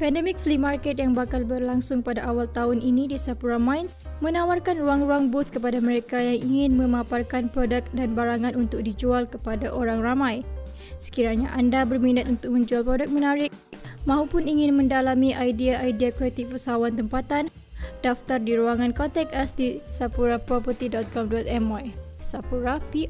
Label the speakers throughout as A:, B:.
A: Pandemic Flea Market yang bakal berlangsung pada awal tahun ini di Sapura Mines menawarkan ruang-ruang booth kepada mereka yang ingin memaparkan produk dan barangan untuk dijual kepada orang ramai. Sekiranya anda berminat untuk menjual produk menarik maupun ingin mendalami idea-idea kreatif usahawan tempatan, daftar di ruangan kontak us di sapuraproperty.com.my sapura p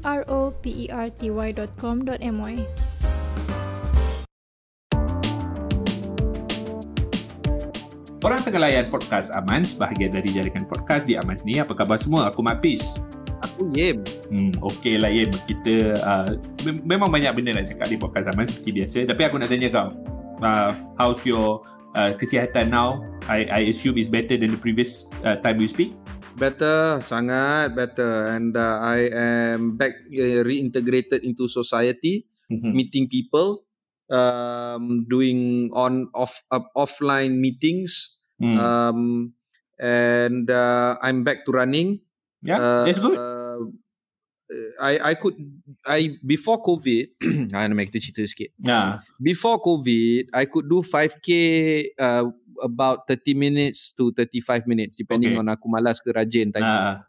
A: r o p e r t y.com.my
B: Orang tengah layan podcast Amans, bahagian dari jaringan podcast di Amans ni. Apa khabar semua? Aku Mapis.
C: Aku Yem.
B: Hmm, okey lah Yem. Kita uh, mem- memang banyak benda nak cakap di podcast Amans seperti biasa. Tapi aku nak tanya kau, uh, how's your uh, kesihatan now? I, I assume is better than the previous uh, time we speak?
C: Better, sangat better. And uh, I am back uh, reintegrated into society,
B: Mm-hmm.
C: meeting people, um, doing on off uh, offline meetings,
B: Hmm.
C: um, and uh, I'm back to running.
B: yeah,
C: Uh,
B: that's good.
C: Uh, I I could I before COVID, I nak make kita cerita sikit.
B: Ah,
C: Before COVID, I could do 5k uh, about 30 minutes to 35 minutes depending
B: Okay.
C: on aku malas ke rajin tadi.
B: ah,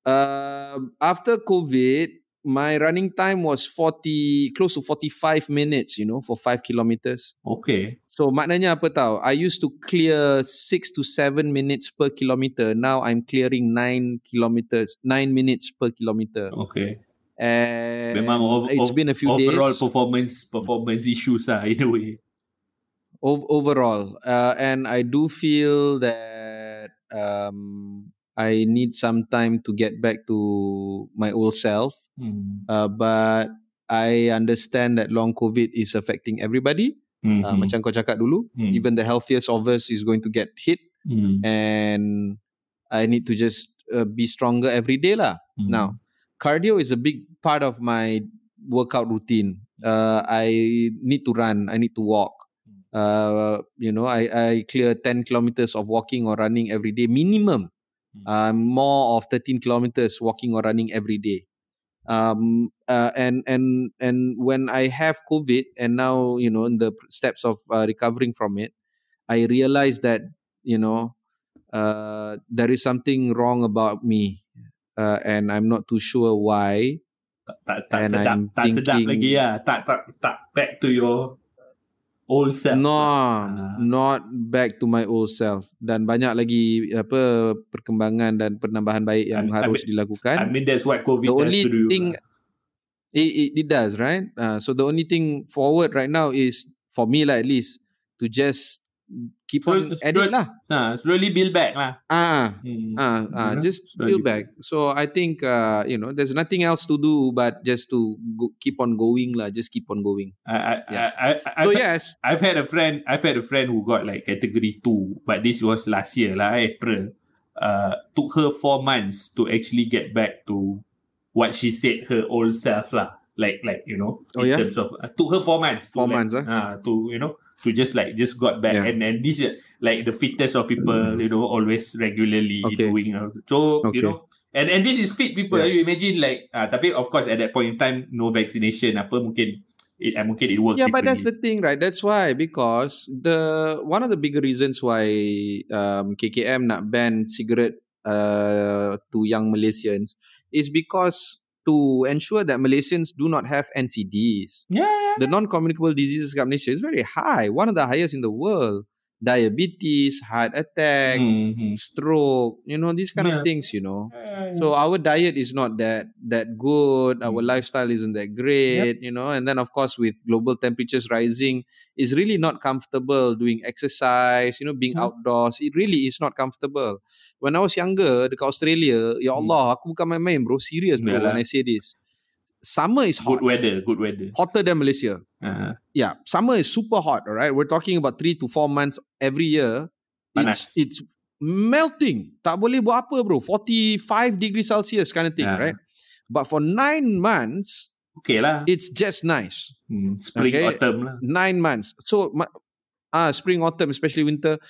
C: Uh, after COVID, my running time was 40 close to 45 minutes, you know, for 5 kilometers.
B: okay.
C: So maknanya apa tahu? I used to clear 6 to 7 minutes per kilometer. Now I'm clearing 9 kilometers, 9 minutes per kilometer.
B: Okay.
C: And
B: Memang ov-
C: it's been a few
B: overall
C: days.
B: performance performance issues lah in a way.
C: Ov- overall uh, and i do feel that um i need some time to get back to my old self
B: Hmm.
C: uh, but i understand that long covid is affecting everybody
B: Hmm.
C: uh, macam kau cakap dulu
B: Hmm.
C: even the healthiest of us is going to get hit
B: Hmm.
C: and i need to just uh, be stronger every day lah
B: Hmm.
C: now cardio is a big part of my workout routine uh, i need to run i need to walk uh, you know I, I clear 10 kilometers of walking or running every day minimum
B: Hmm.
C: Uh, more of 13 kilometers walking or running every day. Um uh, and and and when i have covid and now you know in the steps of uh, recovering from it i realized that you know uh, there is something wrong about me uh, and i'm not too sure why.
B: Tak tak, tak
C: And
B: sedap
C: I'm
B: tak sedap
C: thinking-
B: lagi lah tak tak tak back to your old self
C: no
B: Ah.
C: not back to my old self dan banyak lagi apa perkembangan dan penambahan baik yang
B: I- I
C: harus
B: mean-
C: dilakukan
B: I mean that's what COVID
C: the only
B: to you
C: thing
B: lah.
C: it, it, it does right uh, so the only thing forward right now is for me lah at least to just keep on
B: Slow-
C: edit lah
B: ha, slowly build back lah
C: ah ah ah
B: know,
C: just
B: slowly.
C: build back so i think uh, you know there's nothing else to do but just to go, keep on going lah just keep on going
B: I, I,
C: Yeah.
B: I, I,
C: so
B: I've,
C: yes
B: I've had a friend I've had a friend who got like category 2 but this was last year lah April uh, took her four months to actually get back to what she said her old self lah like like you know
C: Oh,
B: in
C: yeah?
B: terms of uh, took her four months to
C: Four
B: like,
C: months, ah?
B: uh, to you know to just like just got back
C: Yeah.
B: and and this is like the fittest of people you know always regularly
C: Okay.
B: doing uh, so you
C: Okay.
B: know and and this is fit people
C: Yeah.
B: you imagine like uh, tapi of course at that point in time no vaccination apa mungkin it uh, mungkin it works
C: yeah but that's the thing right that's why because the one of the bigger reasons why um, KKM nak ban cigarette uh, to young Malaysians is because to ensure that Malaysians do not have NCDs
B: yeah, yeah.
C: the non-communicable diseases kat Malaysia is very high one of the highest in the world diabetes heart attack
B: Mhm.
C: stroke you know these kind
B: Yeah.
C: of things you know
B: Yeah,
C: so our diet is not that that good our
B: Mm.
C: lifestyle isn't that great you know and then of course with global temperatures rising it's really not comfortable doing exercise you know being
B: Mm.
C: outdoors it really is not comfortable when i was younger dekat australia ya
B: Mm.
C: allah aku bukan main-main bro serious bro
B: Yalah.
C: when i say this summer is hot.
B: good weather good weather.
C: Hotter than malaysia.
B: Uh,
C: yeah summer is super hot all right we're talking about 3 to 4 months every year.
B: Panas.
C: it's it's melting. Tak boleh buat apa bro. 45 degrees celsius kind of thing
B: Ah.
C: right? But for 9 months
B: okay lah.
C: it's just nice.
B: Hmm, spring
C: Okay.
B: autumn lah.
C: 9 months. So ah spring autumn especially winter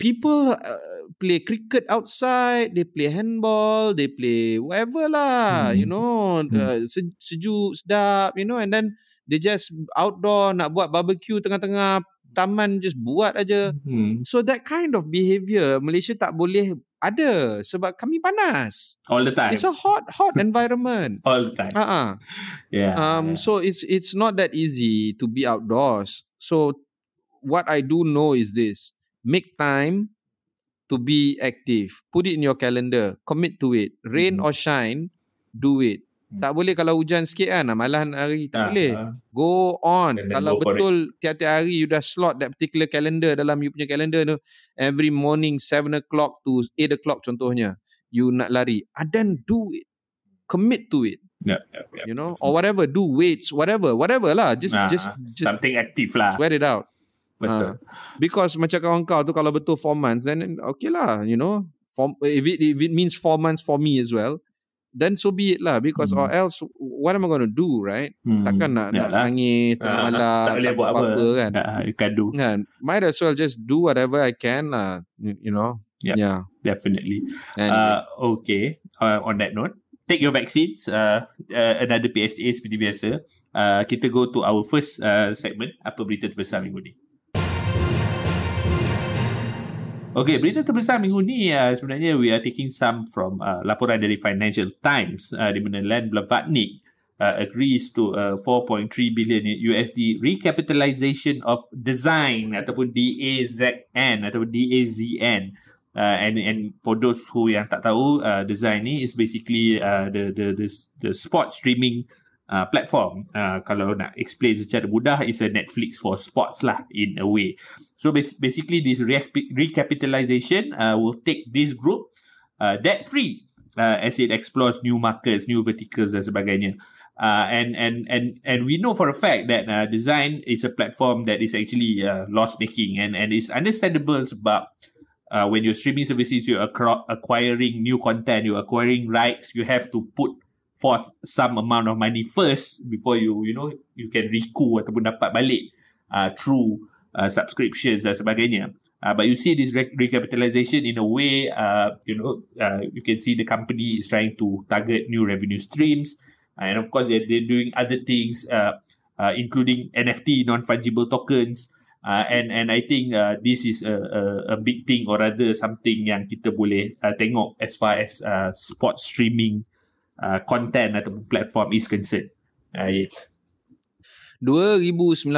C: people uh, play cricket outside they play handball they play whatever lah
B: Hmm.
C: you know
B: Hmm.
C: uh, se- sejuk sedap you know and then they just outdoor nak buat barbecue tengah-tengah taman just buat aja.
B: Hmm.
C: So that kind of behavior Malaysia tak boleh ada sebab kami panas.
B: All the time.
C: It's a hot hot environment.
B: All the time.
C: Uh-uh.
B: Yeah.
C: Um so it's it's not that easy to be outdoors. So what I do know is this. Make time to be active. Put it in your calendar. Commit to it. Rain
B: Mhm.
C: or shine, do it.
B: Hmm.
C: Tak boleh kalau hujan sikit kan, ah, malah hari. Tak
B: Ah,
C: boleh.
B: ah.
C: Go on. Kalau
B: go
C: betul tiap-tiap hari you dah slot that particular calendar dalam you punya calendar tu, every morning 7 o'clock to 8 o'clock contohnya, you nak lari. And then do it. Commit to it.
B: Yep, yep, yep.
C: You know, or whatever, do weights, whatever, whatever lah. Just,
B: Ah,
C: just, just
B: something active lah.
C: sweat it out.
B: Betul.
C: Because macam kawan kau tu kalau betul 4 months, then okay lah, you know. For, if, it, if it means 4 months for me as well, then so be it lah. Because
B: Hmm.
C: or else, what am I going to do, right?
B: Hmm.
C: Takkan nak, nak
B: Yalah.
C: nangis tengah
B: Ah,
C: malam,
B: tak boleh buat apa.
C: apa kan.
B: You can do.
C: Kan? Might as well just do whatever I can lah, you, you know.
B: Yep.
C: Yeah.
B: Definitely.
C: Anyway.
B: Uh, okay. Uh, on that note, take your vaccines. Uh, uh, another PSA seperti biasa. Uh, kita go to our first uh, segment. Apa berita terbesar minggu ni? Okay, berita terbesar minggu ni uh, sebenarnya we are taking some from uh, laporan dari Financial Times uh, di mana Len Blavatnik uh, agrees to uh, 4.3 billion USD recapitalization of design ataupun DAZN ataupun DAZN uh, and and for those who yang tak tahu uh, design ni is basically uh, the, the the the sport streaming uh, platform uh, kalau nak explain secara mudah is a Netflix for sports lah in a way. So bas- basically this re- recapitalization uh, will take this group uh, debt free uh, as it explores new markets new verticals dan sebagainya. Uh, and and and and we know for a fact that uh, design is a platform that is actually uh, loss making and and it's understandable sebab uh, when you're streaming services you're acquiring new content you're acquiring rights you have to put forth some amount of money first before you you know you can recoup ataupun dapat balik uh, through uh, subscriptions dan sebagainya. Uh, but you see this re- recapitalization in a way uh, you know uh, you can see the company is trying to target new revenue streams. And of course they're, they're doing other things uh, uh, including NFT non-fungible tokens. Uh, and and I think uh, this is a, a a big thing or rather something yang kita boleh uh, tengok as far as uh, sport streaming uh, content ataupun platform is concerned. Uh, yeah.
C: 2019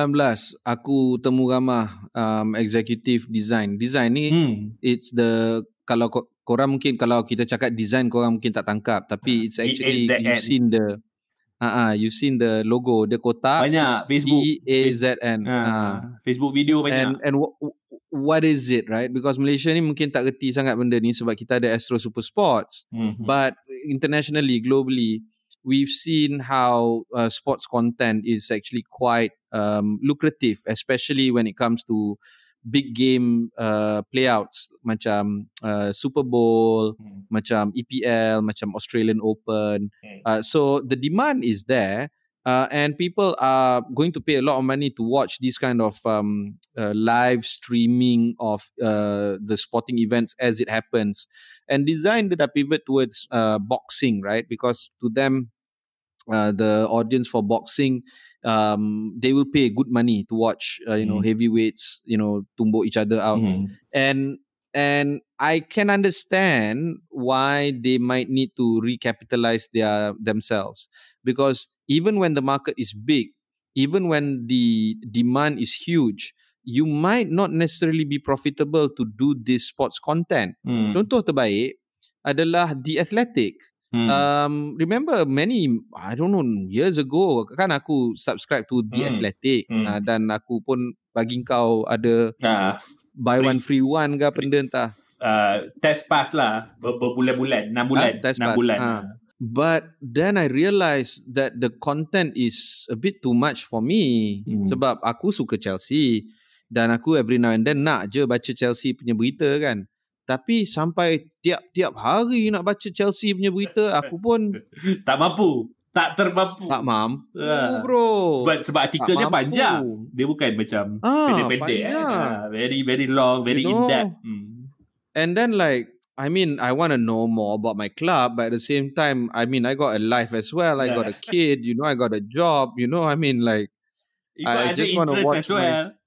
C: aku temu ramah um, executive design. Design ni
B: Hmm.
C: it's the kalau ko- korang mungkin kalau kita cakap design korang mungkin tak tangkap tapi it's
B: It
C: actually
B: the
C: you've
B: end.
C: seen the ah uh, you've seen the logo the kotak
B: Banyak Facebook
C: E A Z N
B: uh,
C: ah
B: Facebook video banyak.
C: and and wh- what is it right because Malaysia ni mungkin tak reti sangat benda ni sebab kita ada Astro Super Sports
B: Mhm.
C: but internationally globally we've seen how uh, sports content is actually quite um, lucrative especially when it comes to big game uh, playouts macam uh, Super Bowl
B: Hmm.
C: macam EPL macam Australian Open
B: Hmm.
C: uh, so the demand is there uh, and people are going to pay a lot of money to watch this kind of um, uh, live streaming of uh, the sporting events as it happens and design that pivot towards uh, boxing right because to them uh, the audience for boxing um, they will pay good money to watch uh, you know
B: Mm.
C: heavyweights you know tumbuk each other out
B: Mhm.
C: and and I can understand why they might need to recapitalize their themselves because even when the market is big, even when the demand is huge, you might not necessarily be profitable to do this sports content.
B: Hmm.
C: Contoh terbaik adalah The Athletic.
B: Hmm.
C: Um, remember many I don't know years ago kan aku subscribe to The
B: Hmm.
C: Athletic
B: Hmm.
C: uh, dan aku pun bagi kau ada
B: Ah,
C: buy
B: Free-
C: one free one ke apa benda entah.
B: uh, test pass lah ber- berbulan-bulan 6 bulan
C: Ah, test
B: 6
C: pass.
B: bulan
C: Ah. But then I realised that the content is a bit too much for me
B: Hmm.
C: sebab aku suka Chelsea dan aku every now and then nak je baca Chelsea punya berita kan. Tapi sampai tiap-tiap hari nak baca Chelsea punya berita aku pun
B: tak mampu tak termampu
C: tak mampu
B: Ah.
C: bro.
B: sebab, sebab artikelnya panjang dia bukan macam
C: Ah,
B: pendek-pendek eh. Ah, very very long very
C: You
B: in
C: know,
B: depth hmm.
C: And then like I mean I want to know more about my club but at the same time I mean I got a life as well. I got a kid, you know, I got a job, you know, I mean like
B: you
C: I
B: other
C: just wanna
B: interest
C: watch
B: as well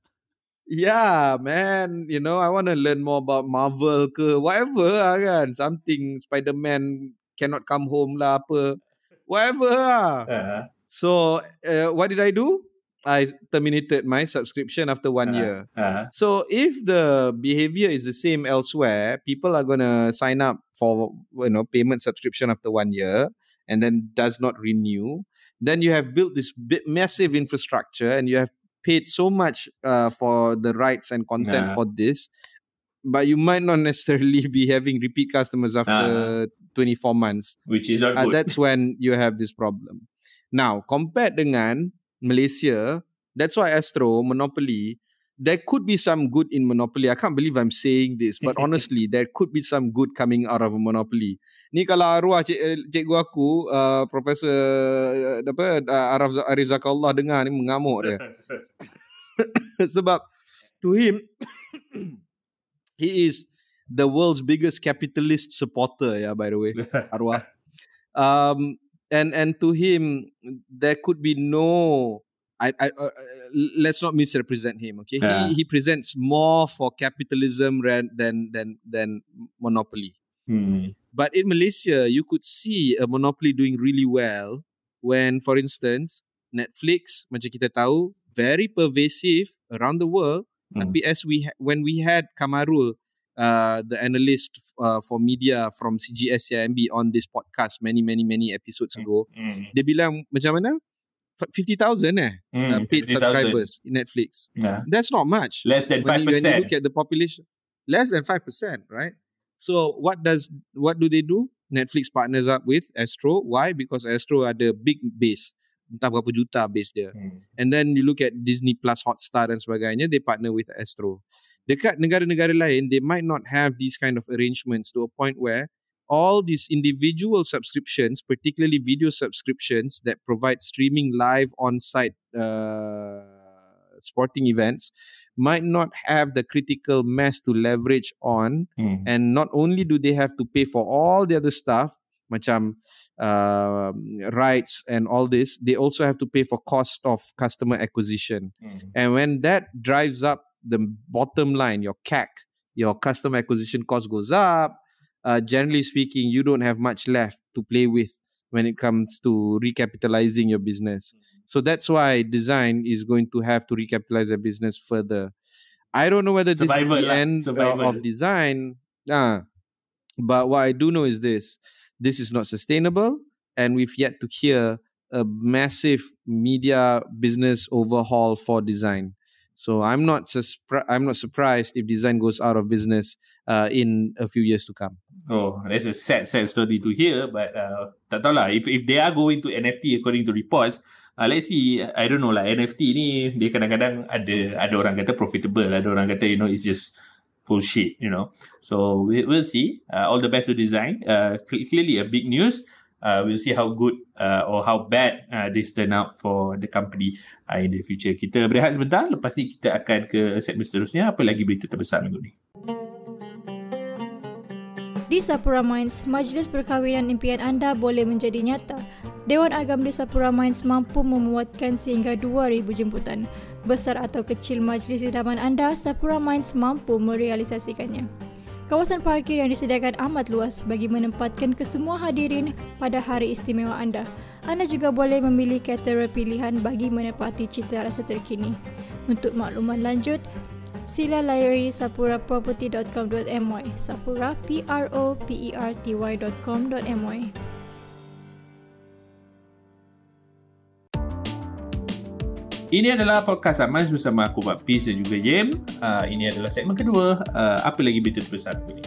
C: Yeah, man. You know, I want to learn more about Marvel ke whatever lah kan. Something Spider-Man cannot come home lah apa. Whatever lah.
B: Uh,
C: So, uh, what did I do? I terminated my subscription after one
B: uh,
C: year.
B: Uh,
C: So, if the behavior is the same elsewhere, people are gonna sign up for you know payment subscription after one year and then does not renew. Then you have built this big, massive infrastructure and you have paid so much uh, for the rights and content
B: Yeah.
C: for this, but you might not necessarily be having repeat customers after 24 months.
B: which is not
C: Uh,
B: good.
C: that's when you have this problem. Now, compared dengan Malaysia, that's why Astro Monopoly, there could be some good in Monopoly. I can't believe I'm saying this, but honestly, there could be some good coming out of a Monopoly. Ni kalau arwah cik, eh, cikgu aku, uh, Profesor uh, apa uh, Arif, Arif Zakallah dengar ni mengamuk dia. Sebab to him, he is the world's biggest capitalist supporter, yeah, by the way arwah. Um, and and to him, there could be no. I, I uh, uh, let's not misrepresent him. Okay,
B: Yeah.
C: he he presents more for capitalism ra- than than than monopoly.
B: Hmm.
C: But in Malaysia, you could see a monopoly doing really well when, for instance, Netflix, macam kita tahu, very pervasive around the world.
B: Hmm.
C: Tapi as we ha- when we had Kamarul, uh, the analyst uh, for media from CGS CIMB on this podcast many many many episodes ago,
B: Hmm.
C: dia bilang macam mana? F- 50,000 eh
B: Hmm.
C: uh, paid
B: 50,000.
C: subscribers in Netflix.
B: Yeah.
C: That's not much
B: Less than
C: when
B: five
C: you, when you look at the population less than 5% right so what does what do they do netflix partners up with astro why because astro ada big base entah berapa juta base dia
B: Hmm.
C: and then you look at disney plus hotstar dan sebagainya they partner with astro dekat negara-negara lain they might not have these kind of arrangements to a point where all these individual subscriptions particularly video subscriptions that provide streaming live on-site uh, sporting events might not have the critical mass to leverage on
B: Hmm.
C: and not only do they have to pay for all the other stuff macam uh, rights and all this they also have to pay for cost of customer acquisition
B: Hmm.
C: and when that drives up the bottom line your CAC your customer acquisition cost goes up uh, generally speaking you don't have much left to play with when it comes to recapitalizing your business so that's why design is going to have to recapitalize their business further. I don't know whether this is the end uh,
B: survival.
C: of design. Ah, but what I do know is this: this is not sustainable, and we've yet to hear a massive media business overhaul for design. So I'm not I'm not surprised if design goes out of business uh, in a few years to come.
B: Oh, that's a sad, sad story to hear. But uh, tak tahu lah. If if they are going to NFT according to reports, uh, let's see. I don't know lah. NFT ni dia kadang-kadang ada ada orang kata profitable, ada orang kata you know it's just bullshit. You know. So we, we'll see. Uh, all the best to design. Uh, cle- clearly a big news. Uh, we'll see how good uh, or how bad uh, this turn out for the company uh, in the future. Kita berehat sebentar. Lepas ni kita akan ke segmen seterusnya. Apa lagi berita terbesar minggu ni?
A: Di Sapura Mines, majlis perkahwinan impian anda boleh menjadi nyata. Dewan Agam di Sapura Mines mampu memuatkan sehingga 2,000 jemputan. Besar atau kecil majlis idaman anda, Sapura Mines mampu merealisasikannya. Kawasan parkir yang disediakan amat luas bagi menempatkan kesemua hadirin pada hari istimewa anda. Anda juga boleh memilih caterer pilihan bagi menepati cita rasa terkini. Untuk makluman lanjut, sila layari sapuraproperty.com.my sapura p r o p e r t y.com.my
B: Ini adalah podcast Amaz bersama aku Mak Peace dan juga Yem. Uh, ini adalah segmen kedua. Uh, apa lagi berita terbesar minggu ni?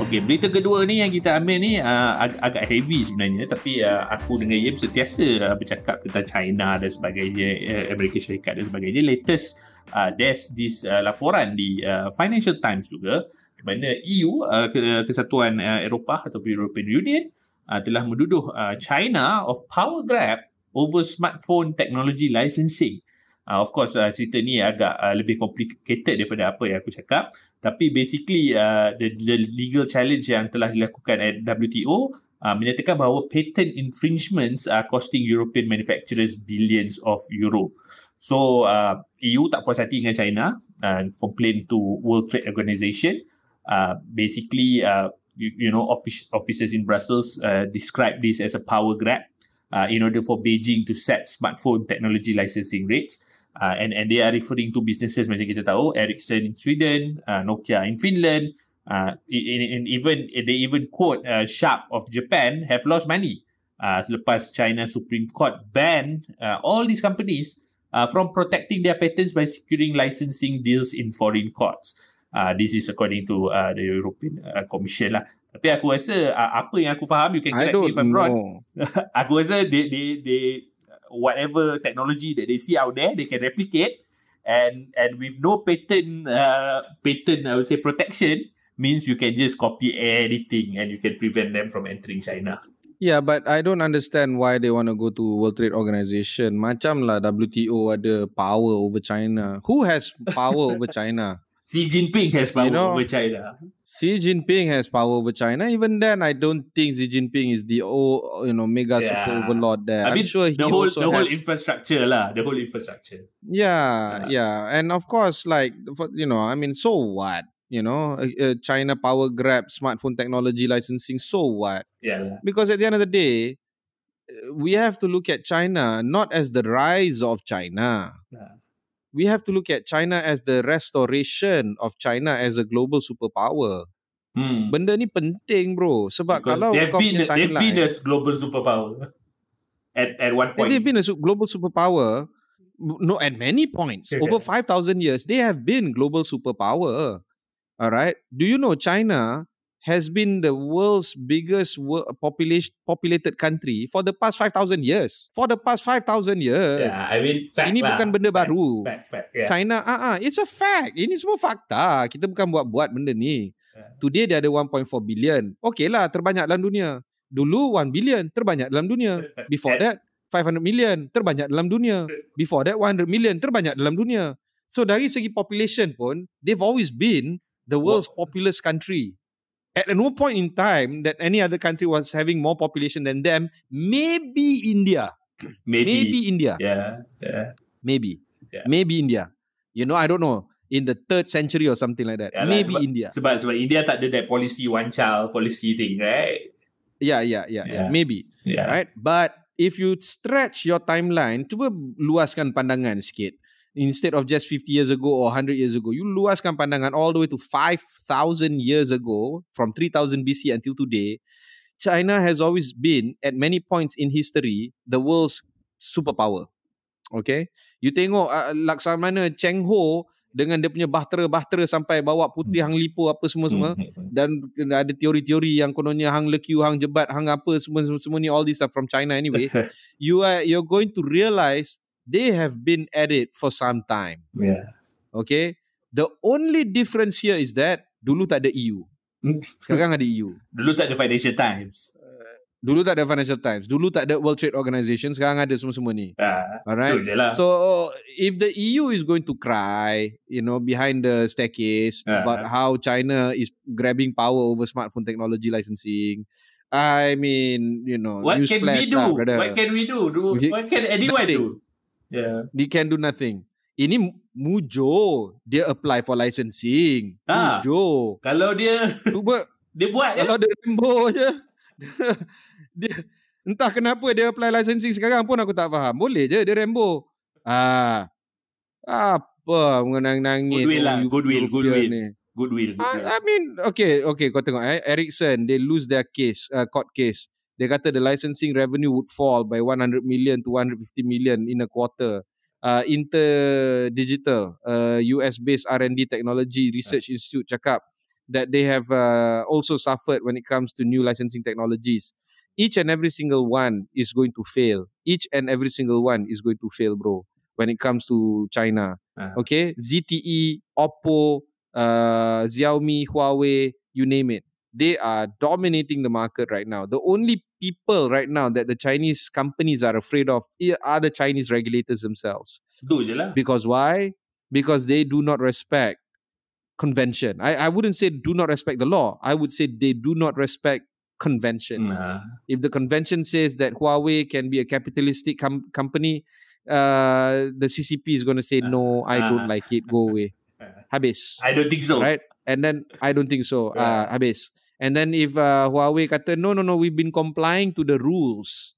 B: Okey, berita kedua ni yang kita ambil ni uh, ag- agak heavy sebenarnya tapi uh, aku dengan Yem sentiasa uh, bercakap tentang China dan sebagainya, uh, Amerika Syarikat dan sebagainya. Latest uh, there's this uh, laporan di uh, Financial Times juga di mana EU uh, ke- Kesatuan uh, Eropah ataupun European Union uh, telah menduduh uh, China of power grab over smartphone technology licensing. Uh, of course uh, cerita ni agak uh, lebih complicated daripada apa yang aku cakap tapi basically uh, the, the legal challenge yang telah dilakukan at WTO uh, menyatakan bahawa patent infringements are costing European manufacturers billions of euro. So uh, EU tak puas hati dengan China and uh, complain to World Trade Organization. Uh, basically, uh, you, you know, office, officers in Brussels uh, describe this as a power grab uh, in order for Beijing to set smartphone technology licensing rates. Uh, and and they are referring to businesses macam kita tahu Ericsson in Sweden, uh, Nokia in Finland, uh, in, even they even quote uh, Sharp of Japan have lost money uh, selepas China Supreme Court ban uh, all these companies uh, from protecting their patents by securing licensing deals in foreign courts. Uh, this is according to uh, the European uh, Commission lah. Tapi aku rasa uh, apa yang aku faham, you can correct me if I'm wrong. aku rasa they, they, they, whatever technology that they see out there, they can replicate, and and with no patent, uh, patent I would say protection means you can just copy anything and you can prevent them from entering China.
C: Yeah, but I don't understand why they want to go to World Trade Organization. Macam lah WTO ada power over China. Who has power over China?
B: Xi Jinping has power you know, over China.
C: Xi Jinping has power over China. Even then, I don't think Xi Jinping is the oh, you know mega yeah. super overlord there. I mean, I'm sure
B: the whole the whole infrastructure lah, the whole infrastructure.
C: Yeah, yeah, yeah, and of course, like you know, I mean, so what? You know, uh, China power grab smartphone technology licensing. So what?
B: Yeah.
C: Because at the end of the day, uh, we have to look at China not as the rise of China. Yeah we have to look at China as the restoration of China as a global superpower. Hmm. Benda ni penting bro sebab Because kalau
B: kau punya timeline they've been a global superpower at at one point
C: they've been a global superpower no at many points over 5000 years they have been global superpower all right do you know China has been the world's biggest population populated country for the past 5000 years? For the past 5000 years.
B: Yeah i mean fact
C: ini
B: lah.
C: bukan benda
B: fact,
C: baru.
B: fact, fact, yeah.
C: china ah uh, uh, it's a fact. Ini semua fakta. Kita bukan buat-buat benda ni. Yeah. today dia ada 1.4 billion. Okay lah terbanyak dalam dunia. Dulu 1 billion terbanyak dalam dunia. Before that 500 million terbanyak dalam dunia. Before that 100 million terbanyak dalam dunia. So dari segi population pun they've always been the world's populous country at no point in time that any other country was having more population than them, maybe India.
B: Maybe,
C: maybe India.
B: Yeah, yeah.
C: Maybe. Yeah. Maybe India. You know, I don't know. In the third century or something like that. Yeah, maybe
B: sebab,
C: India.
B: Sebab sebab India tak ada that policy one child policy thing, right?
C: Yeah, yeah, yeah, yeah. yeah. Maybe.
B: Yeah.
C: Right? But if you stretch your timeline, cuba luaskan pandangan sikit instead of just 50 years ago or 100 years ago. You luaskan pandangan all the way to 5000 years ago from 3000 BC until today. China has always been at many points in history the world's superpower. Okay? You tengok uh, laksamana Cheng Ho dengan dia punya bahtera-bahtera sampai bawa putih hang lipo apa semua-semua hmm, hmm, hmm. dan ada teori-teori yang kononnya hang lekiu hang jebat hang apa semua semua ni all this stuff from China anyway. You are you're going to realize they have been at it for some time.
B: Yeah.
C: Okay. The only difference here is that dulu tak ada EU. Sekarang ada EU.
B: Dulu tak ada Financial Times.
C: Uh, dulu tak ada Financial Times. Dulu tak ada World Trade Organization. Sekarang ada semua-semua ni.
B: Ah,
C: Alright.
B: Lah.
C: So if the EU is going to cry, you know, behind the staircase uh. about how China is grabbing power over smartphone technology licensing, I mean, you know,
B: what can we do?
C: Lah,
B: what can we do? do what can anyone Nothing. do?
C: Yeah. They can do nothing. Ini Mujo dia apply for licensing.
B: Ha.
C: Mujo.
B: Kalau dia
C: cuba
B: dia buat
C: kalau
B: ya?
C: dia rembo je. dia entah kenapa dia apply licensing sekarang pun aku tak faham. Boleh je dia rembo. Ah. Apa mengenang nangis.
B: Goodwill lah. Goodwill. Goodwill. Ni. Goodwill.
C: goodwill. I, I mean, okay, okay. Kau tengok eh. Ericsson, they lose their case, uh, court case. Dia kata the licensing revenue would fall by 100 million to 150 million in a quarter. Uh, Inter Digital, uh, US-based R&D technology research institute cakap that they have uh, also suffered when it comes to new licensing technologies. Each and every single one is going to fail. Each and every single one is going to fail, bro. When it comes to China, uh. okay, ZTE, Oppo, uh, Xiaomi, Huawei, you name it they are dominating the market right now. The only people right now that the Chinese companies are afraid of are the Chinese regulators themselves. Because why? Because they do not respect convention. I, I wouldn't say do not respect the law. I would say they do not respect convention.
B: Nah.
C: If the convention says that Huawei can be a capitalistic com- company, uh, the CCP is going to say no, I don't
B: Ah.
C: like it, go away. Habis.
B: I don't think so.
C: Right? And then I don't think so.
B: Yeah.
C: Uh, habis. And then if uh, Huawei kata no no no we've been complying to the rules.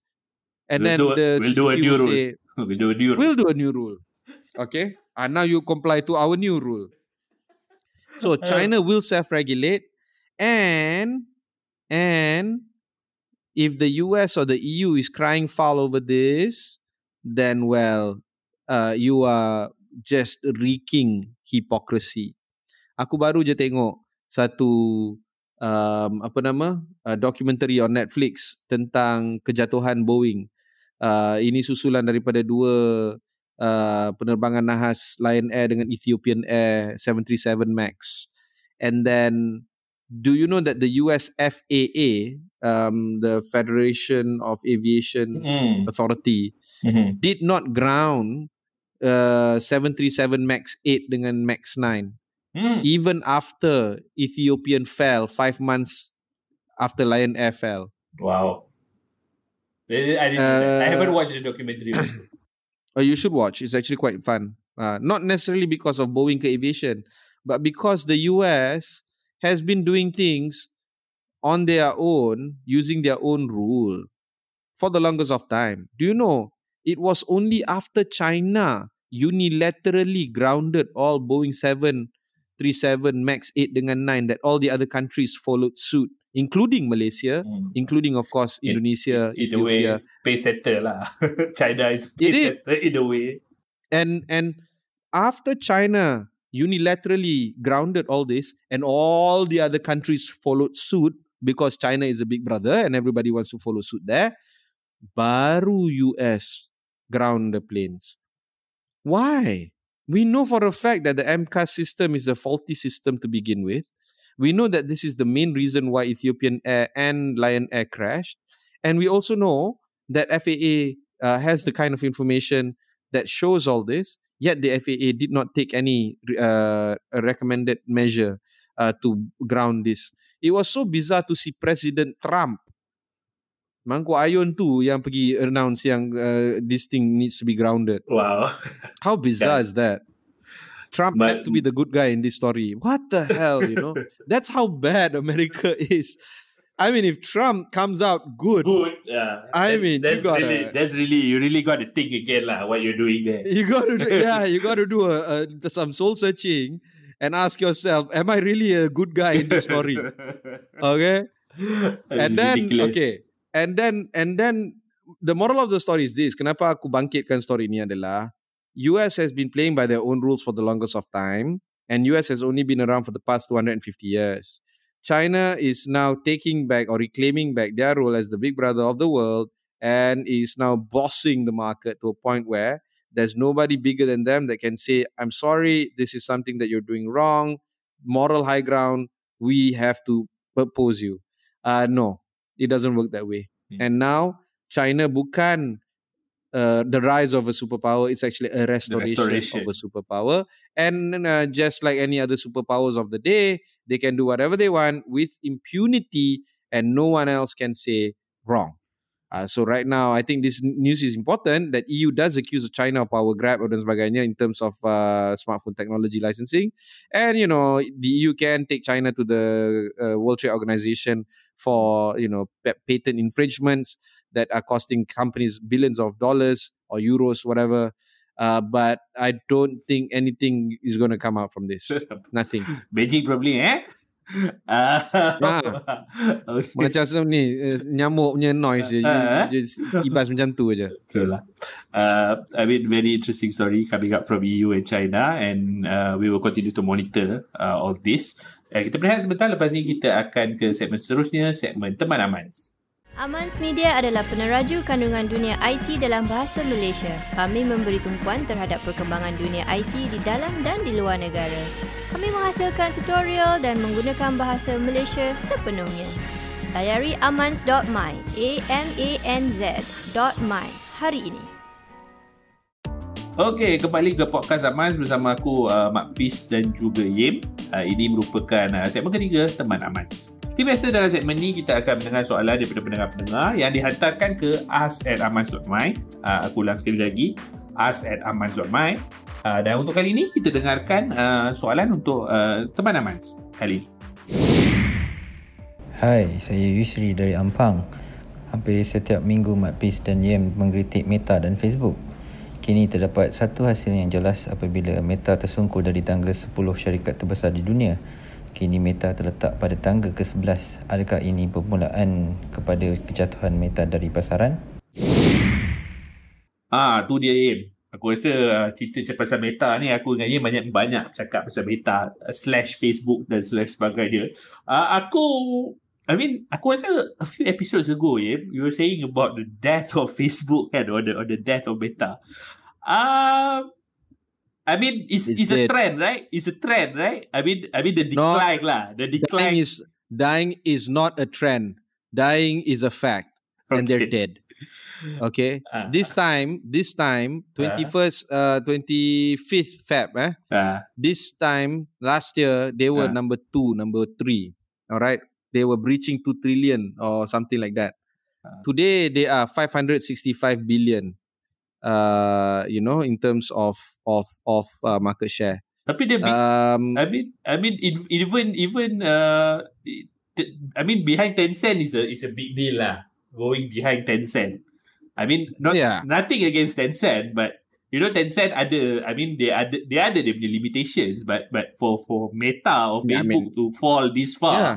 C: And
B: We'll
C: then
B: do a-
C: the
B: we'll do a new
C: will
B: rule.
C: say
B: We do a new rule.
C: we'll do a new rule. Okay? And now you comply to our new rule. So China will self-regulate and and if the US or the EU is crying foul over this, then well, uh, you are just reeking hypocrisy. Aku baru je tengok satu um, apa nama uh, documentary on Netflix tentang kejatuhan Boeing. Uh, ini susulan daripada dua uh, penerbangan nahas Lion Air dengan Ethiopian Air 737 Max. And then do you know that the US FAA, um, the Federation of Aviation
B: Mm.
C: Authority,
B: Mhm.
C: did not ground uh, 737 Max 8 dengan Max 9
B: Mm.
C: even after Ethiopian fell 5 months after Lion Air fell.
B: Wow. I, didn't,
C: Uh,
B: I haven't watched the documentary.
C: Oh, you should watch. It's actually quite fun. Uh, not necessarily because of Boeing Aviation, but because the US has been doing things on their own, using their own rule for the longest of time. Do you know? It was only after China unilaterally grounded all Boeing 737 MAX 8 dengan 9 that all the other countries followed suit, including Malaysia,
B: Mm.
C: including, of course,
B: In-
C: Indonesia,
B: In a way,
C: Ethiopia.
B: pay setter lah. China is pay
C: It
B: setter in a way.
C: and and after China unilaterally grounded all this and all the other countries followed suit because China is a big brother and everybody wants to follow suit there baru US ground the planes why we know for a fact that the MCAS system is a faulty system to begin with we know that this is the main reason why Ethiopian Air and Lion Air crashed and we also know that FAA uh, has the kind of information that shows all this, yet the FAA did not take any uh, recommended measure uh, to ground this. It was so bizarre to see President Trump Mangkuk ayun tu yang pergi announce yang uh, this thing needs to be grounded.
B: Wow.
C: How bizarre
B: Yeah.
C: is that? Trump
B: But-
C: had to be the good guy in this story. What the hell, you know? That's how bad America is. I mean, if Trump comes out good,
B: Good. Yeah.
C: I
B: That's-
C: mean, you
B: that's really, that's really, you really got to think again lah what you're doing there.
C: you got to do, yeah, you got to do a, a, some soul searching and ask yourself, am I really a good guy in this story? Okay, and then
B: ridiculous.
C: okay, and then and then the moral of the story is this: kenapa aku bangkitkan story ini adalah US has been playing by their own rules for the longest of time, and US has only been around for the past 250 years. China is now taking back or reclaiming back their role as the big brother of the world and is now bossing the market to a point where there's nobody bigger than them that can say, I'm sorry, this is something that you're doing wrong, moral high ground, we have to oppose you. Uh, no, it doesn't work that way.
B: Hmm.
C: And now, China bukan uh, the rise of a superpower, it's actually a restoration,
B: restoration.
C: of a superpower. And uh, just like any other superpowers of the day, they can do whatever they want with impunity and no one else can say wrong. Uh, so right now, I think this news is important that EU does accuse China of power grab dan sebagainya in terms of uh, smartphone technology licensing, and you know the EU can take China to the uh, World Trade Organization for you know pa- patent infringements that are costing companies billions of dollars or euros, whatever. Uh, but I don't think anything is going to come out from this. Nothing.
B: Beijing probably eh? Ah. okay.
C: Macam se- ni uh, nyamuk punya noise je. You,
B: Ah.
C: you just ibas macam tu aja.
B: Betul lah. Uh, I mean, very interesting story coming up from EU and China and uh, we will continue to monitor uh, all this. Uh, kita berehat sebentar, lepas ni kita akan ke segmen seterusnya, segmen Teman Amans.
D: Amans Media adalah peneraju kandungan dunia IT dalam bahasa Malaysia. Kami memberi tumpuan terhadap perkembangan dunia IT di dalam dan di luar negara. Kami menghasilkan tutorial dan menggunakan bahasa Malaysia sepenuhnya. Layari amans.my, A-M-A-N-Z.my hari ini.
B: Okey, kembali ke podcast Amans bersama aku uh, Mak Pis dan juga Yim. Uh, ini merupakan uh, segmen ketiga Teman Amans. Seperti biasa dalam segmen ni kita akan mendengar soalan daripada pendengar-pendengar yang dihantarkan ke amans.my. Uh, aku ulang sekali lagi. us at amaz.my. Uh, dan untuk kali ini kita dengarkan uh, soalan untuk uh, teman Amaz kali ini.
E: Hai, saya Yusri dari Ampang. Hampir setiap minggu Mat Pis dan Yem mengkritik Meta dan Facebook. Kini terdapat satu hasil yang jelas apabila Meta tersungkur dari tangga 10 syarikat terbesar di dunia. Kini Meta terletak pada tangga ke-11. Adakah ini permulaan kepada kejatuhan Meta dari pasaran?
B: Ah, tu dia Im. Aku rasa uh, cerita cakap pasal Meta ni aku dengan Im banyak-banyak cakap pasal Meta uh, slash Facebook dan slash sebagainya. Uh, aku I mean, aku rasa a few episodes ago, yeah, you were saying about the death of Facebook kan, or the, or the death of Meta. Uh, I mean, it's, it's,
C: It's
B: a trend, right? It's a trend, right? I mean, I mean the decline lah. The
C: Dying
B: decline.
C: is dying is not a trend. Dying is a fact, and they're dead. Okay.
B: Ah.
C: This time, this time, twenty first, uh, twenty fifth Feb, eh?
B: Ah,
C: This time last year they were
B: Ah.
C: number two, number three. All right, they were breaching two trillion or something like that.
B: Ah.
C: Today they are five hundred sixty five billion. Uh, you know, in terms of of of uh, market share.
B: tapi dia
C: Um,
B: I mean, I mean, it- even even uh, I mean, behind Tencent is a is a big deal lah. Going behind Tencent. I mean, not
C: Yeah.
B: nothing against Tencent, but you know, Tencent ada. I mean, they ada they ada dia punya limitations, but but for for Meta or
C: Yeah, I
B: Facebook to fall this far,
C: yeah,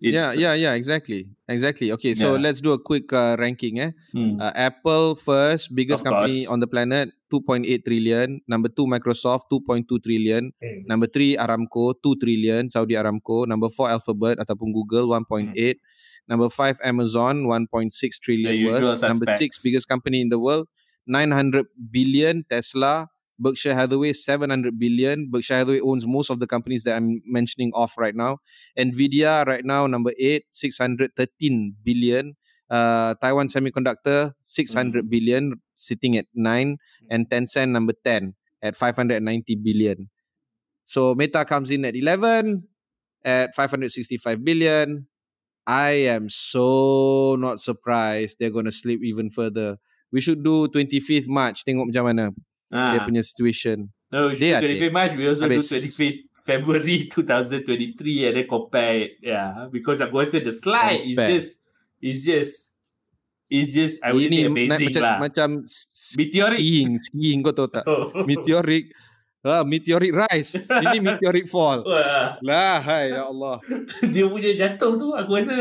B: it's,
C: yeah, yeah, yeah. Exactly, exactly. Okay, so
B: Yeah.
C: let's do a quick uh, ranking. Eh,
B: Hmm.
C: uh, Apple first, biggest
B: Of
C: company
B: course.
C: on the planet, two point eight trillion. Number two, Microsoft, two point two trillion.
B: Hmm.
C: Number three, Aramco, 2 trillion, Saudi Aramco. Number four, Alphabet ataupun Google, 1.8. Number five, Amazon, 1.6 trillion
B: The usual
C: worth. Number six, biggest company in the world, 900 billion, Tesla. Berkshire Hathaway, 700 billion. Berkshire Hathaway owns most of the companies that I'm mentioning off right now. Nvidia, right now, number eight, 613 billion. Uh, Taiwan Semiconductor, 600 billion, sitting at nine. And Tencent, number 10, at 590 billion. So Meta comes in at 11 at 565 billion. I am so not surprised they're going to slip even further. We should do 25th March tengok macam mana dia
B: Ah.
C: punya situation.
B: No,
C: They
B: should
C: are
B: do 25 March. We also do
C: Habis.
B: 25 February 2023 and then compare it. Yeah, because aku rasa the slide is
C: Compare.
B: just is just is just I would say
C: Ini
B: amazing
C: macam
B: lah.
C: macam
B: Meteoric.
C: skiing, skiing kau tahu tak? Meteoric Ah, meteoric rise. Ini meteoric fall. Lah, hai ya Allah.
B: dia punya jatuh tu aku rasa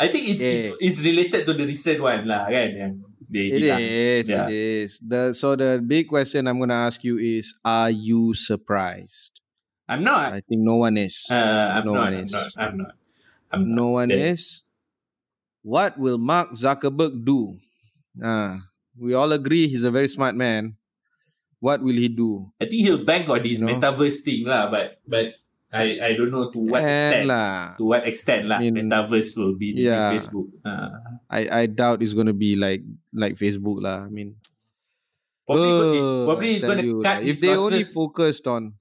B: I think it's, it's
C: Eh.
B: it's related to the recent one lah kan yang dia
C: It is.
B: Yeah.
C: It is. The so the big question I'm gonna ask you is: Are you surprised?
B: I'm not.
C: I think no one is.
B: Uh, I'm
C: no
B: not.
C: one
B: I'm
C: is.
B: not. I'm not. I'm not.
C: No one
B: Yeah.
C: is. What will Mark Zuckerberg do? Ah, we all agree he's a very smart man. What will he do?
B: I think he'll bank on this
C: You know?
B: metaverse thing lah, but but I I don't know to what extent.
C: Lah,
B: To what extent lah
C: I mean,
B: metaverse will be
C: yeah.
B: Facebook. Uh,
C: I I doubt it's gonna be like like Facebook lah. I mean,
B: probably
C: uh,
B: probably it's going to
C: you
B: cut
C: if they only focused on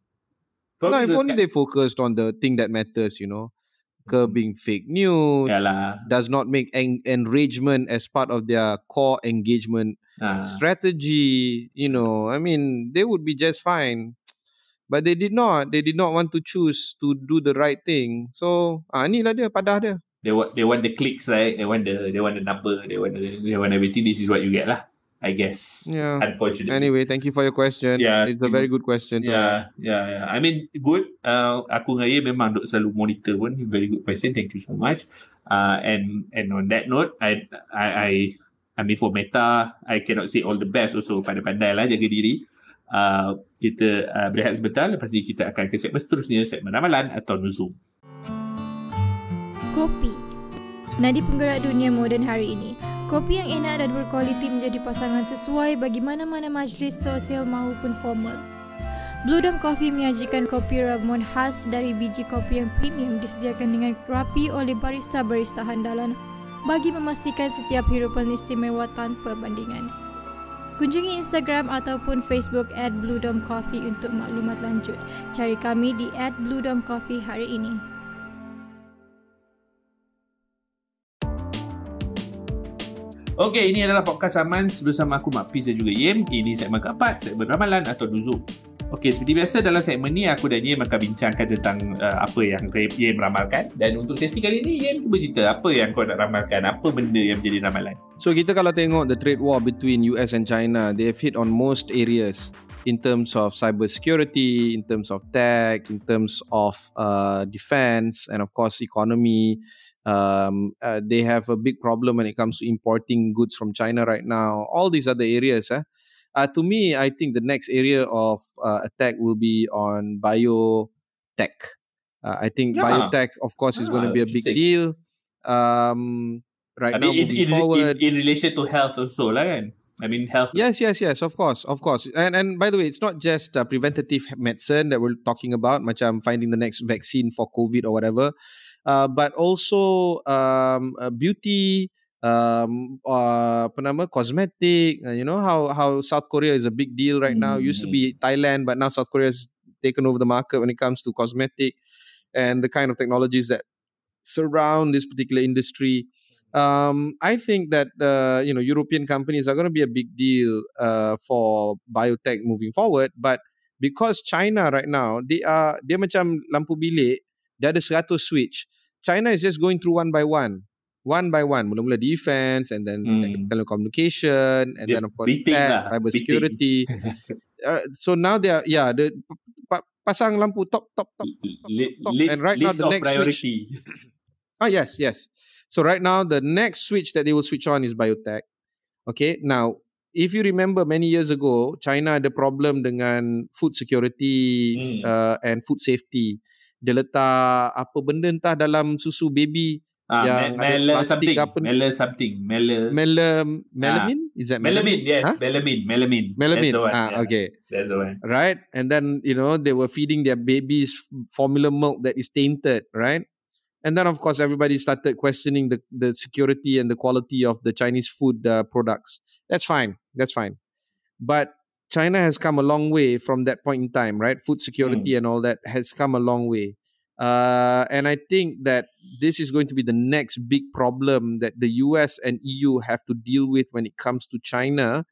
C: no, if only
B: cut-
C: they focused on the thing that matters, you know, curbing fake news,
B: Yeah lah.
C: does not make en- enragement as part of their core engagement
B: Ah.
C: strategy. You know, I mean, they would be just fine. But they did not. They did not want to choose to do the right thing. So, ah, ni lah dia, padah dia.
B: They want they want the clicks right. They want the they want the number. They want the, they want everything. This is what you get lah. I guess.
C: Yeah.
B: Unfortunately.
C: Anyway, thank you for your question.
B: Yeah,
C: It's a very good question.
B: Yeah, yeah, yeah. I mean, good. Uh, aku dengan Ye memang duk selalu monitor pun. Very good question. Thank you so much. Uh, and and on that note, I I I I mean for Meta, I cannot say all the best also. Pandai-pandai lah jaga diri. Uh, kita uh, berehat sebentar. Lepas ni kita akan ke segmen seterusnya, segmen ramalan atau nuzum.
A: Kopi. Nadi penggerak dunia moden hari ini. Kopi yang enak dan berkualiti menjadi pasangan sesuai bagi mana-mana majlis sosial maupun formal. Blue Dome Coffee menyajikan kopi ramuan khas dari biji kopi yang premium disediakan dengan rapi oleh barista-barista handalan bagi memastikan setiap hirupan istimewa tanpa bandingan. Kunjungi Instagram ataupun Facebook at Blue Dome Coffee untuk maklumat lanjut. Cari kami di at Blue Dome Coffee hari ini.
B: Okey, ini adalah podcast Amans bersama aku Mak Piz dan juga Yem. Ini segmen keempat, segmen ramalan atau nuzul. Okey, seperti biasa dalam segmen ni aku dan Yem akan bincangkan tentang uh, apa yang Yem ramalkan. Dan untuk sesi kali ni, Yem cuba cerita apa yang kau nak ramalkan, apa benda yang menjadi ramalan.
C: So kita kalau tengok the trade war between US and China, they have hit on most areas in terms of cyber security, in terms of tech, in terms of uh, defense, and of course economy. Um, uh, they have a big problem when it comes to importing goods from China right now. All these other areas. Eh? Uh, to me, I think the next area of uh, attack will be on biotech. Uh, I think
B: Yeah.
C: biotech, of course, is going to
B: Ah,
C: be a big deal. Um, right
B: I
C: now, moving
B: in, in,
C: forward.
B: in relation to health also lah kan? I mean, health.
C: Yes, yes, yes. Of course, of course. And and by the way, it's not just uh, preventative medicine that we're talking about, much. I'm finding the next vaccine for COVID or whatever, uh, but also um, uh, beauty, um, uh, apa nama, cosmetic. Uh, you know how how South Korea is a big deal right now. Used to be Thailand, but now South Korea has taken over the market when it comes to cosmetic and the kind of technologies that surround this particular industry. Um, I think that uh, you know European companies are going to be a big deal uh, for biotech moving forward, but because China right now they are dia macam lampu bilik, dia ada 100 switch. China is just going through one by one. One by one, mula-mula defense and then
B: Hmm.
C: telecommunication and
B: Dia
C: then of course tech,
B: lah,
C: cyber security. uh, so now they are yeah, the pa- pasang lampu top top top
B: Li-
C: top.
B: list,
C: And right now the next
B: priority.
C: Ah, yes, yes. So right now, the next switch that they will switch on is biotech. Okay, now if you remember many years ago, China ada problem dengan food security
B: Hmm.
C: uh, and food safety. Dia letak apa benda entah dalam susu baby
B: Ah,
C: yang
B: me- mela something.
C: apa ni?
B: Mela something. Mela.
C: melam melamine is that
B: Melamin, yes.
C: Huh?
B: Melamin, melamin.
C: Melamine.
B: That's.
C: Ah,
B: yeah.
C: okay.
B: That's the one.
C: right? And then you know they were feeding their babies formula milk that is tainted, right? And then of course everybody started questioning the the security and the quality of the Chinese food uh, products. That's fine. That's fine. But China has come a long way from that point in time, right? Food security and all that has come a long way. Uh, and I think that this is going to be the next big problem that the US and EU have to deal with when it comes to China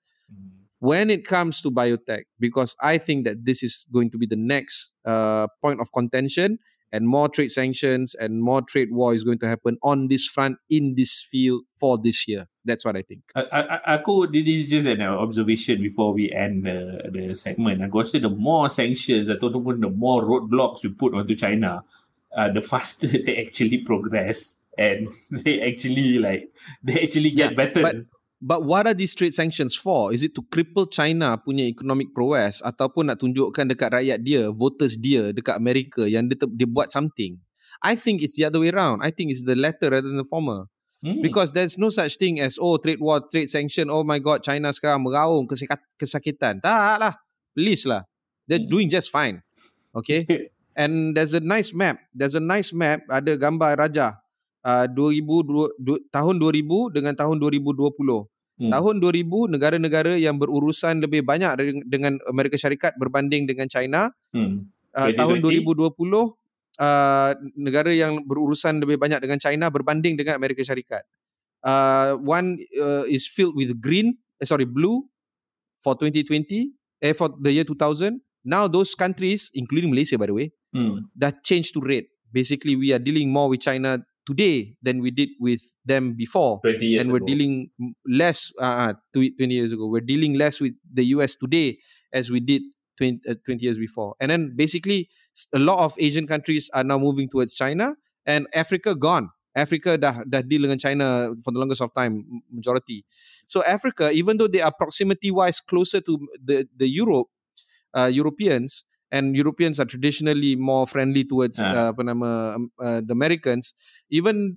C: when it comes to biotech because i think that this is going to be the next uh, point of contention and more trade sanctions and more trade war is going to happen on this front in this field for this year that's what i think
B: I, I, I- aku this is just an observation before we end the the segment. Aku rasa the more sanctions ataupun the more roadblocks you put onto China, uh, the faster they actually progress and they actually like they actually get
C: Yeah,
B: better.
C: but- but what are these trade sanctions for is it to cripple china punya economic prowess ataupun nak tunjukkan dekat rakyat dia voters dia dekat amerika yang dia, dia buat something i think it's the other way around i think it's the latter rather than the former
B: Hmm.
C: Because there's no such thing as oh trade war, trade sanction. Oh my god, China sekarang meraung kesakitan. kesakitan. Tak lah. Please lah. They're
B: Hmm.
C: doing just fine. Okay. And there's a nice map. There's a nice map. Ada gambar raja. Uh, 2000, du, du, tahun 2000 dengan tahun 2020.
B: Hmm.
C: Tahun 2000 negara-negara yang berurusan lebih banyak dengan Amerika Syarikat berbanding dengan China
B: Hmm.
C: uh, tahun
B: 2020?
C: 2020 uh, negara yang berurusan lebih banyak dengan China berbanding dengan Amerika Syarikat. Uh, one uh, is filled with green, eh, sorry, blue for 2020, eh, for the year 2000. Now those countries, including Malaysia by the way,
B: Hmm.
C: dah change to red. Basically, we are dealing more with China today than we did with them before.
B: 20 years
C: and we're
B: ago.
C: dealing less uh, uh, 20 years ago we're dealing less with the US today as we did 20, uh, 20 years before and then basically a lot of Asian countries are now moving towards China and Africa gone Africa dah dah deal dengan China for the longest of time majority so Africa even though they are proximity wise closer to the the Europe uh, Europeans and Europeans are traditionally more friendly towards
B: Ah.
C: uh, apa nama um, uh, the Americans even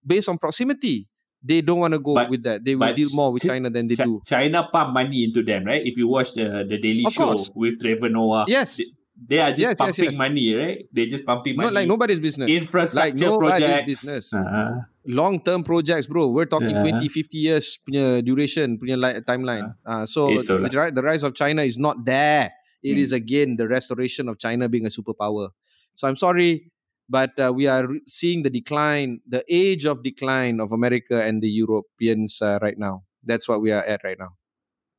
C: based on proximity they don't want to go
B: But-
C: with that they will deal more with China than they
B: Chi-
C: do
B: China pump money into them, right? If you watch the the Daily
C: Of
B: Show
C: course.
B: with Trevor Noah,
C: yes
B: they, they are just
C: yes,
B: pumping
C: yes.
B: money, right? They're just pumping money.
C: not like nobody's business
B: infrastructure
C: like nobody's
B: projects.
C: business.
B: Ah,
C: long term projects bro we're talking
B: Yeah.
C: 20 50 years punya duration punya li- timeline uh, so
B: Itulah.
C: the rise of China is not there It
B: Hmm.
C: is again the restoration of China being a superpower so I'm sorry but uh, we are re- seeing the decline, the age of decline of America and the Europeans uh, right now. That's what we are at right now.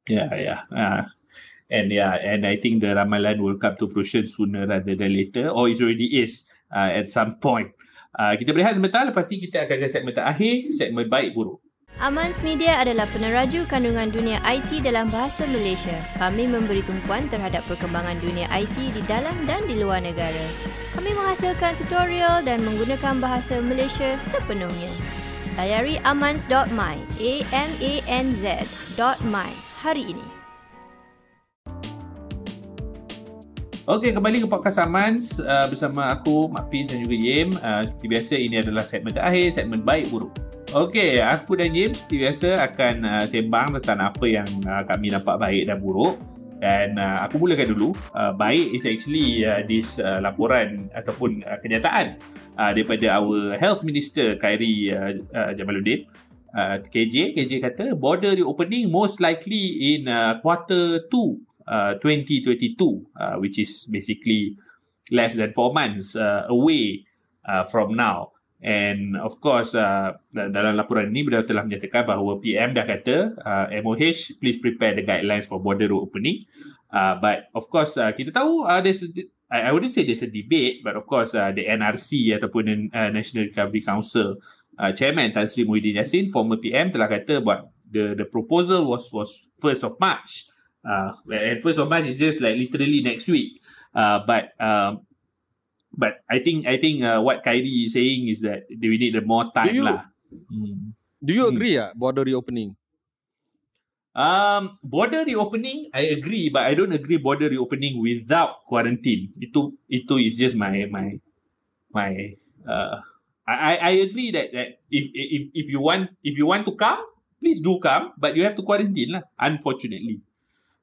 B: Yeah, yeah. Uh, and yeah, and I think the ramalan will come to fruition sooner rather than later, or it already is uh, at some point. Uh, kita berehat sebentar, lepas ni kita akan ke segmen terakhir, segmen baik buruk.
D: Amans Media adalah peneraju kandungan dunia IT dalam bahasa Malaysia. Kami memberi tumpuan terhadap perkembangan dunia IT di dalam dan di luar negara. Kami menghasilkan tutorial dan menggunakan bahasa Malaysia sepenuhnya. Layari amans.my, A-M-A-N-Z.my hari ini.
B: Okey, kembali ke podcast Amans uh, bersama aku, Mak dan juga Yim. Uh, seperti biasa, ini adalah segmen terakhir, segmen baik buruk. Okey, aku dan James seperti biasa akan uh, sembang tentang apa yang uh, kami nampak baik dan buruk. Dan uh, aku mulakan dulu. Uh, baik is actually uh, this uh, laporan ataupun uh, kenyataan uh, daripada our health minister Khairi uh, uh, Jamaluddin. Uh, KJ, KJ kata border reopening most likely in uh, quarter 2 uh, 2022 uh, which is basically less than 4 months uh, away uh, from now. And of course, uh, dalam laporan ini beliau telah menyatakan bahawa PM dah kata uh, MOH please prepare the guidelines for border opening. Uh, but of course, uh, kita tahu uh, there's a, I, I wouldn't say there's a debate, but of course uh, the NRC ataupun uh, National Recovery Council uh, Chairman Tan Sri Muhyiddin Yassin, former PM telah kata buat the the proposal was was first of March. Uh, and first of March is just like literally next week. Uh, but um, but I think I think uh, what Kyrie is saying is that we need more time
C: you-
B: lah. Hmm.
C: Do you
B: Hmm.
C: agree? Uh, border reopening.
B: Um, border reopening, I agree, but I don't agree border reopening without quarantine. Itu itu is just my my my. Uh, I I I agree that that if if if you want if you want to come, please do come, but you have to quarantine lah. Unfortunately,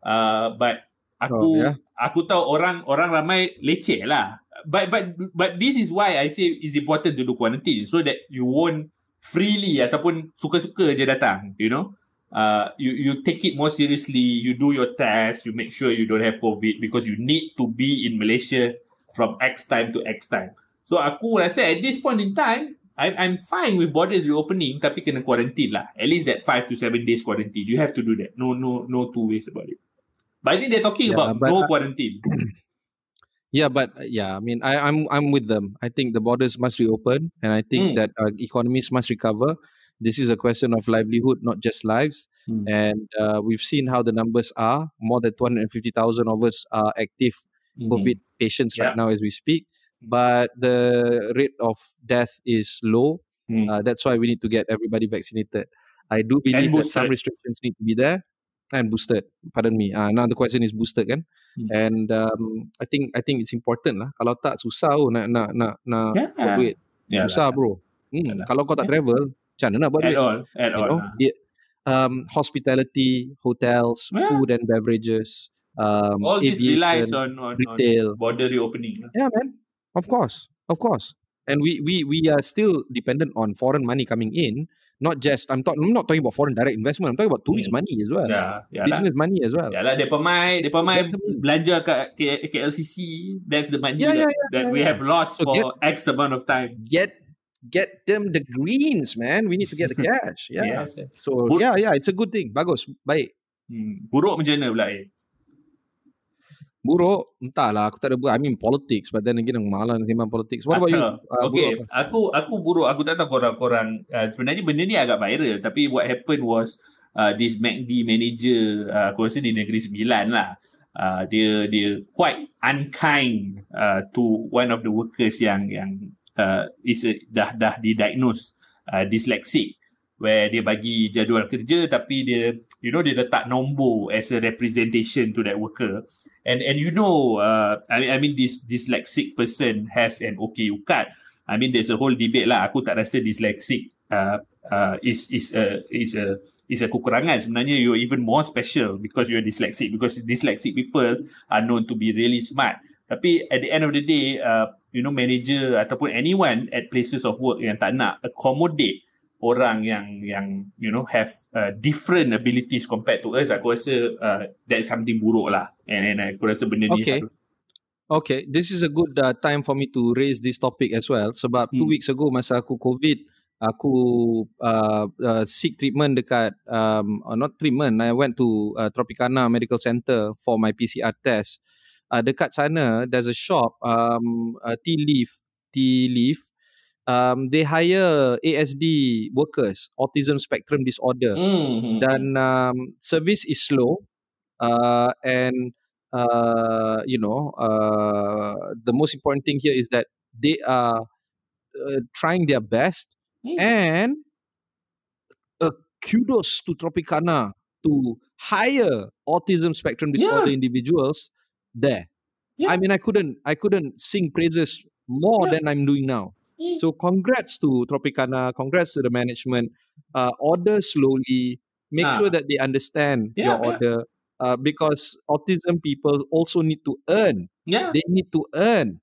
B: uh, but aku
C: Oh, yeah.
B: aku tahu orang orang ramai leceh lah. But but but this is why I say it's important to do quarantine so that you won't freely ataupun suka-suka je datang, you know. Uh, you you take it more seriously. You do your test. You make sure you don't have COVID because you need to be in Malaysia from X time to X time. So aku rasa at this point in time, I'm I'm fine with borders reopening, tapi kena quarantine lah. At least that five to seven days quarantine. You have to do that. No no no two ways about it. But I think they're talking
C: Yeah,
B: about no
C: I-
B: quarantine.
C: Yeah, but uh, yeah, I mean, I, I'm I'm with them. I think the borders must reopen, and I think
B: Mm.
C: that uh, economies must recover. This is a question of livelihood, not just lives.
B: Mm.
C: And uh, we've seen how the numbers are. More than 250,000 of us are active
B: Mhm.
C: COVID patients right now as we speak. But the rate of death is low.
B: Mm.
C: Uh, that's why we need to get everybody vaccinated. I do believe that some restrictions need to be there and boosted. Pardon me. Uh, now the question is boosted kan?
B: Hmm.
C: And um, I think I think it's important lah. Kalau tak susah oh, nak nak nak nak
B: Yeah.
C: buat duit.
B: Yeah,
C: susah
B: lah.
C: bro. Hmm.
B: Yalah.
C: Kalau kau tak travel, macam mana nak buat
B: At
C: duit?
B: all, at
C: You
B: all.
C: know,
B: lah.
C: it, um, hospitality, hotels,
B: Yeah.
C: food and beverages, um,
B: All this relies
C: aviation,
B: on, on, on
C: retail.
B: border reopening. lah.
C: Yeah, man. Of course, of course. And we we we are still dependent on foreign money coming in. Not just I'm, talk, I'm not talking about foreign direct investment. I'm talking about tourist
B: Hmm.
C: money as well,
B: Ya, ya lah.
C: business money as well.
B: Yalah, dia pemai
C: Get the-
B: belanja kat K- KLCC. That's the money
C: Yeah,
B: that,
C: yeah, yeah,
B: that
C: yeah,
B: we
C: yeah.
B: have lost
C: So
B: for
C: get-
B: X amount of time.
C: Get get them the greens, man. We need to get the cash. Yeah.
B: Yes.
C: So
B: But-
C: yeah, yeah, it's a good thing. Bagus, baik.
B: Hmm. Buruk macam mana pula eh?
C: Buruk, entahlah. Aku tak ada buat. I mean politics, but then again, aku malas nak sembang politics. What about you? Uh,
B: okay,
C: buruk apa?
B: aku aku buruk. Aku tak tahu korang-korang uh, sebenarnya benda ni agak viral tapi what happened was uh, this MACD manager uh, aku rasa di Negeri Sembilan lah. Uh, dia dia quite unkind uh, to one of the workers yang yang uh, is a, dah dah didiagnose uh, dyslexic where dia bagi jadual kerja tapi dia you know dia letak nombor as a representation to that worker and and you know uh, I mean I mean this dyslexic person has an OKU card I mean there's a whole debate lah. Aku tak rasa dyslexic uh, uh, is is a is a is a kekurangan. Sebenarnya you're even more special because you're dyslexic because dyslexic people are known to be really smart. Tapi at the end of the day uh, you know manager ataupun anyone at places of work yang tak nak accommodate orang yang yang you know have uh, different abilities compared to us aku rasa uh, that's something buruk lah and, and aku rasa benda ni
C: Okay. Okay, this is a good uh, time for me to raise this topic as well. Sebab two
B: Hmm.
C: weeks ago masa aku COVID, aku uh, uh, seek treatment dekat, um, uh, not treatment, I went to uh, Tropicana Medical Center for my PCR test. Uh, dekat sana, there's a shop, um, uh, Tea Leaf, Tea Leaf. Um, they hire ASD workers, autism spectrum disorder.
B: Hmm.
C: dan um, service is slow uh, and uh, you know uh, the most important thing here is that they are uh, trying their best
B: Hmm.
C: and kudos to Tropicana to hire autism spectrum disorder
B: Yeah.
C: individuals there.
B: Yeah.
C: I mean, I couldn't, I couldn't sing praises more
B: Yeah.
C: than I'm doing now. So congrats to Tropicana, congrats to the management. Uh, order slowly. Make
B: Ah.
C: sure that they understand
B: Yeah,
C: your
B: yeah.
C: order. Uh, because autism people also need to earn.
B: Yeah.
C: They need to earn.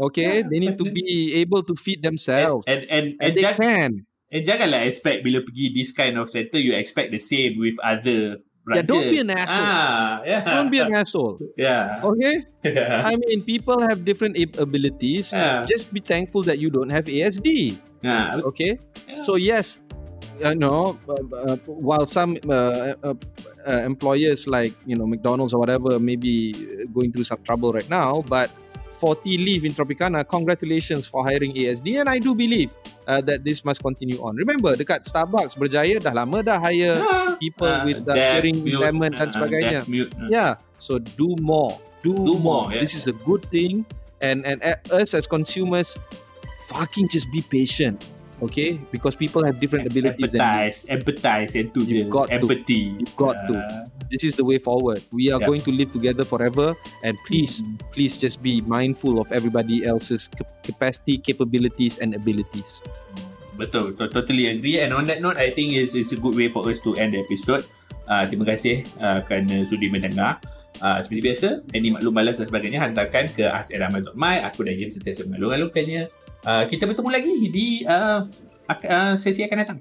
C: Okay,
B: Yeah,
C: they need to be able to feed themselves,
B: And and and,
C: and,
B: and,
C: they
B: jangan,
C: can.
B: and janganlah expect bila pergi this kind of center you expect the same with other
C: Yeah, don't be an asshole.
B: Ah, yeah.
C: Don't be an asshole.
B: Yeah.
C: Okay,
B: Yeah.
C: I mean people have different abilities.
B: Yeah.
C: Just be thankful that you don't have ASD.
B: yeah.
C: Okay,
B: Yeah.
C: so yes, you know, uh, uh, while some uh, uh, uh, employers like you know McDonald's or whatever may be going through some trouble right now, but for Tea Leaf in Tropicana, congratulations for hiring ASD, and I do believe uh, that this must continue on. Remember, dekat Starbucks Berjaya dah lama dah hire
B: Ah,
C: people
B: ah,
C: with uh,
B: deaf,
C: hearing
B: mute,
C: impairment dan
B: ah,
C: sebagainya.
B: deaf, mute, ah.
C: Yeah, so do more, do,
B: Do
C: more.
B: more, yeah,
C: This is a good thing, and and a- us as consumers, fucking just be patient, okay? Because people have different abilities
B: empathize, empathize je.
C: You've got to.
B: Empathy.
C: You've got to. This is the way forward. We are
B: Yeah.
C: going to live together forever, and please, please just be mindful of everybody else's cap- capacity, capabilities, and abilities.
B: Betul, to- totally agree. And on that note, I think it's, it's a good way for us to end the episode. Uh, terima kasih uh, kerana sudi mendengar. Uh, seperti biasa, any maklum balas dan sebagainya hantarkan ke asrama.my. Aku dan Jim sentiasa mengalung-alungkannya. Uh, kita bertemu lagi di uh, uh, sesi akan datang.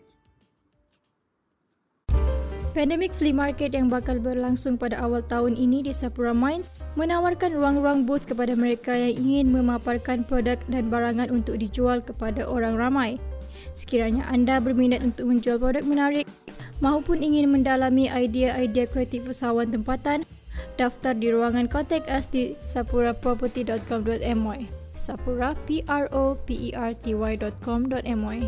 A: Pandemic Flea Market yang bakal berlangsung pada awal tahun ini di Sapura Mines menawarkan ruang-ruang booth kepada mereka yang ingin memaparkan produk dan barangan untuk dijual kepada orang ramai. Sekiranya anda berminat untuk menjual produk menarik maupun ingin mendalami idea-idea kreatif usahawan tempatan, daftar di ruangan contact us di sapuraproperty.com.my. Sapura P R O P E R T Y.com.my.